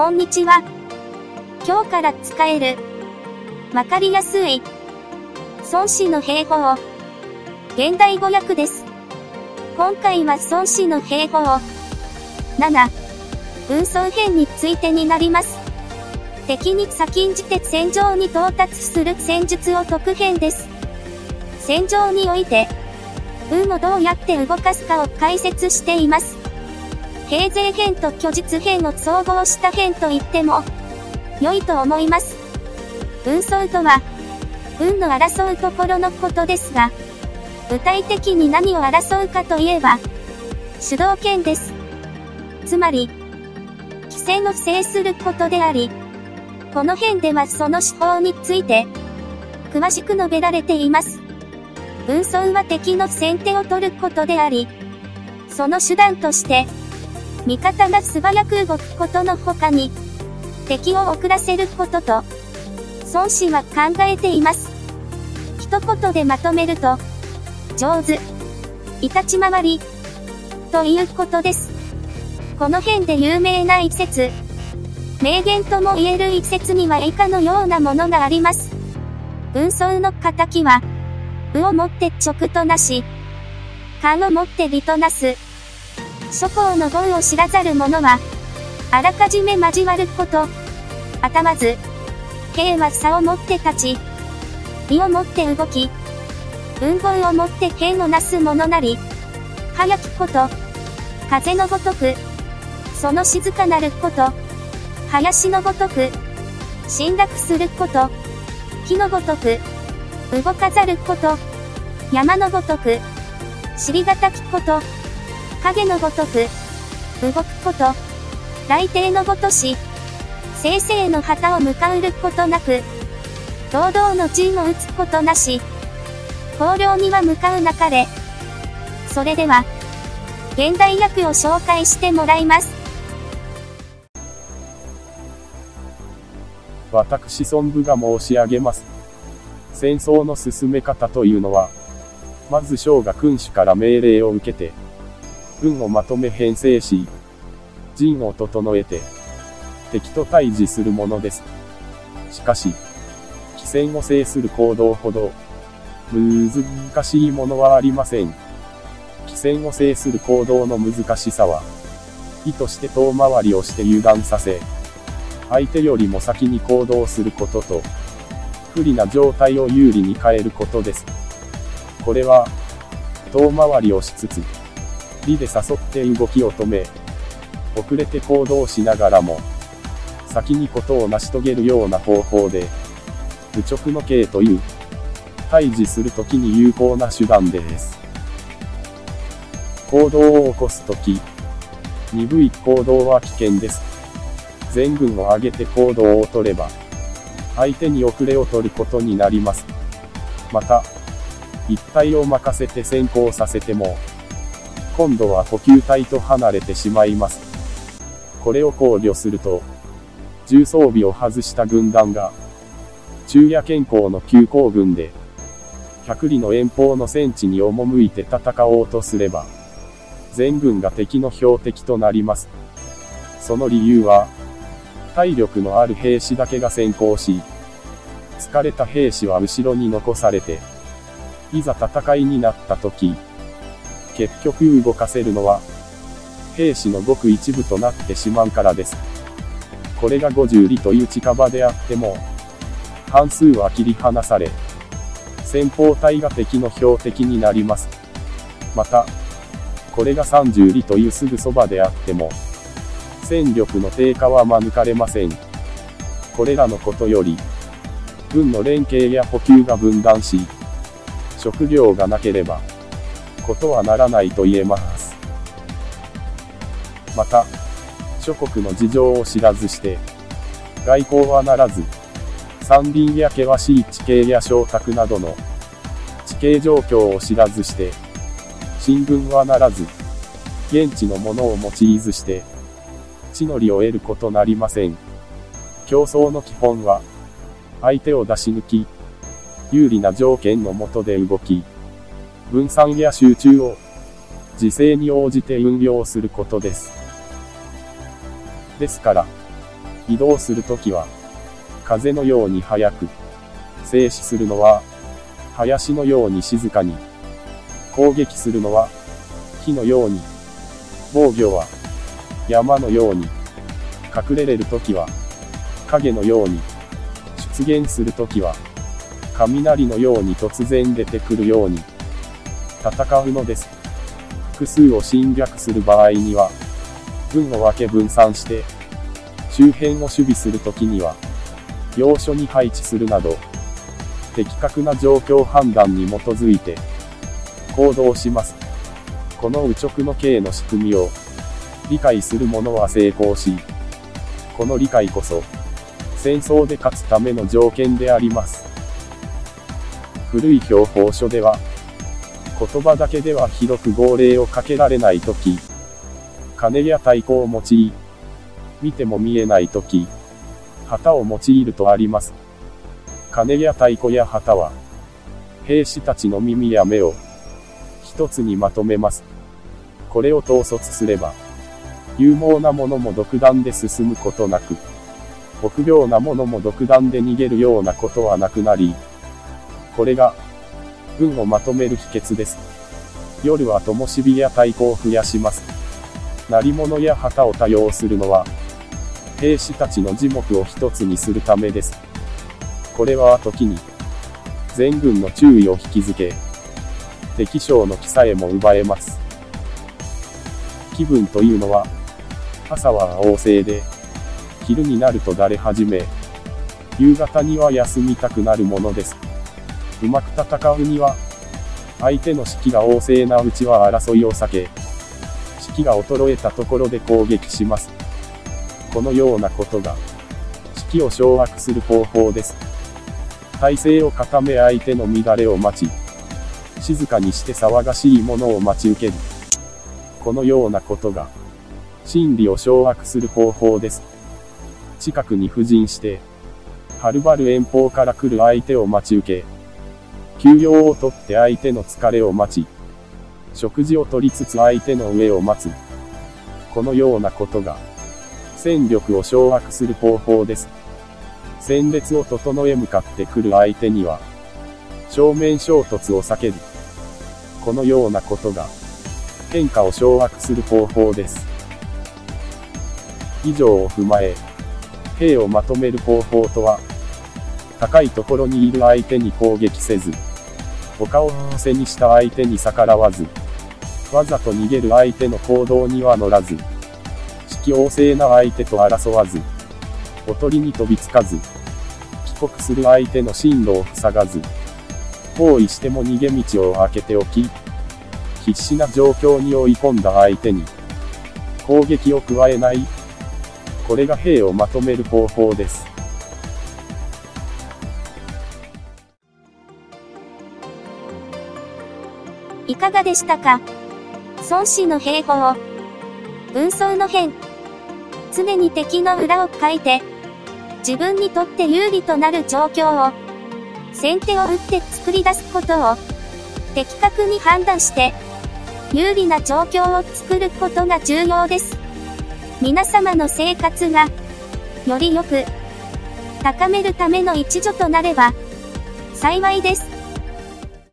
こんにちは。今日から使える。わかりやすい。孫子の兵法。現代語訳です。今回は孫子の兵法。7、運送編についてになります。敵に先んじて戦場に到達する戦術を解く編です。戦場において、運をどうやって動かすかを解説しています。平税編と虚実編を総合した編と言っても、良いと思います。運送とは、運の争うところのことですが、具体的に何を争うかといえば、主導権です。つまり、規制の制することであり、この辺ではその手法について、詳しく述べられています。運送は敵の先手を取ることであり、その手段として、味方が素早く動くことの他に、敵を遅らせることと、孫子は考えています。一言でまとめると、上手、いたち回り、ということです。この辺で有名な一節、名言とも言える一節には以下のようなものがあります。運送の仇は、うをもって直となし、勘をもって利となす。諸行の語を知らざる者は、あらかじめ交わること。頭ず、兵は差をもって立ち、利をもって動き、運言をもって剣をなす者なり、早きこと、風のごとく、その静かなること、林のごとく、侵略すること、火のごとく、動かざること、山のごとく、尻がたきこと、影のごとく、動くこと、来帝のごとし、生成の旗を向かうることなく、堂々の陣を打つことなし、荒涼には向かうなかれ。それでは、現代訳を紹介してもらいます。私孫武が申し上げます。戦争の進め方というのは、まず将が君主から命令を受けて、軍をまとめ編成し、陣を整えて、敵と対峙するものです。しかし、機戦を制する行動ほど、難しいものはありません。機戦を制する行動の難しさは、意図して遠回りをして油断させ、相手よりも先に行動することと、不利な状態を有利に変えることです。これは、遠回りをしつつ、理で誘って動きを止め、遅れて行動しながらも、先にことを成し遂げるような方法で、愚直の刑という、対峙するときに有効な手段です。行動を起こすとき、鈍い行動は危険です。全軍を挙げて行動を取れば、相手に遅れを取ることになります。また、一体を任せて先行させても、今度は補給隊と離れてしまいます。これを考慮すると、重装備を外した軍団が、昼夜健康の急行軍で、百里の遠方の戦地に赴いて戦おうとすれば、全軍が敵の標的となります。その理由は、体力のある兵士だけが先行し、疲れた兵士は後ろに残されて、いざ戦いになった時、結局動かせるのは、兵士のごく一部となってしまうからです。これが50里という近場であっても、半数は切り離され、先方隊が敵の標的になります。また、これが30里というすぐそばであっても、戦力の低下は免れません。これらのことより、軍の連携や補給が分断し、食料がなければ、ことはならないと言えます。また、諸国の事情を知らずして、外交はならず、山林や険しい地形や小宅などの地形状況を知らずして、進軍はならず、現地のものを用いずして、地の利を得ることなりません。競争の基本は、相手を出し抜き、有利な条件の下で動き、分散や集中を、時勢に応じて運用することです。ですから、移動するときは、風のように速く、静止するのは、林のように静かに、攻撃するのは、火のように、防御は、山のように、隠れれるときは、影のように、出現するときは、雷のように突然出てくるように、戦うのです。複数を侵略する場合には、軍を分け分散して、周辺を守備するときには、要所に配置するなど、的確な状況判断に基づいて、行動します。この右直の計の仕組みを、理解する者は成功し、この理解こそ、戦争で勝つための条件であります。古い標法書では、言葉だけでは広く号令をかけられないとき、金や太鼓を用い、見ても見えないとき、旗を用いるとあります。金や太鼓や旗は、兵士たちの耳や目を、一つにまとめます。これを統率すれば、勇猛な者も独断で進むことなく、臆病な者も独断で逃げるようなことはなくなり、これが、軍をまとめる秘訣です。夜は灯火や太鼓を増やします。鳴り物や旗を多用するのは、兵士たちの耳目を一つにするためです。これは時に、全軍の注意を引きづけ、敵将の気さえも奪えます。気分というのは、朝は旺盛で、昼になるとだれ始め、夕方には休みたくなるものです。うまく戦うには、相手の士気が旺盛なうちは争いを避け、士気が衰えたところで攻撃します。このようなことが、士気を掌握する方法です。体勢を固め相手の乱れを待ち、静かにして騒がしいものを待ち受ける。このようなことが、心理を掌握する方法です。近くに布陣して、はるばる遠方から来る相手を待ち受け、休養をとって相手の疲れを待ち、食事をとりつつ相手の上を待つ。このようなことが、戦力を掌握する方法です。戦列を整え向かってくる相手には、正面衝突を避ける。このようなことが、変化を掌握する方法です。以上を踏まえ、兵をまとめる方法とは、高いところにいる相手に攻撃せず、他を背にした相手に逆らわず、わざと逃げる相手の行動には乗らず、士気旺盛な相手と争わず、おとりに飛びつかず、帰国する相手の進路を塞がず、包囲しても逃げ道を開けておき、必死な状況に追い込んだ相手に、攻撃を加えない。これが兵をまとめる方法です。いかがでしたか？孫子の兵法。文装の変。常に敵の裏を書いて、自分にとって有利となる状況を、先手を打って作り出すことを、的確に判断して、有利な状況を作ることが重要です。皆様の生活が、より良く、高めるための一助となれば、幸いです。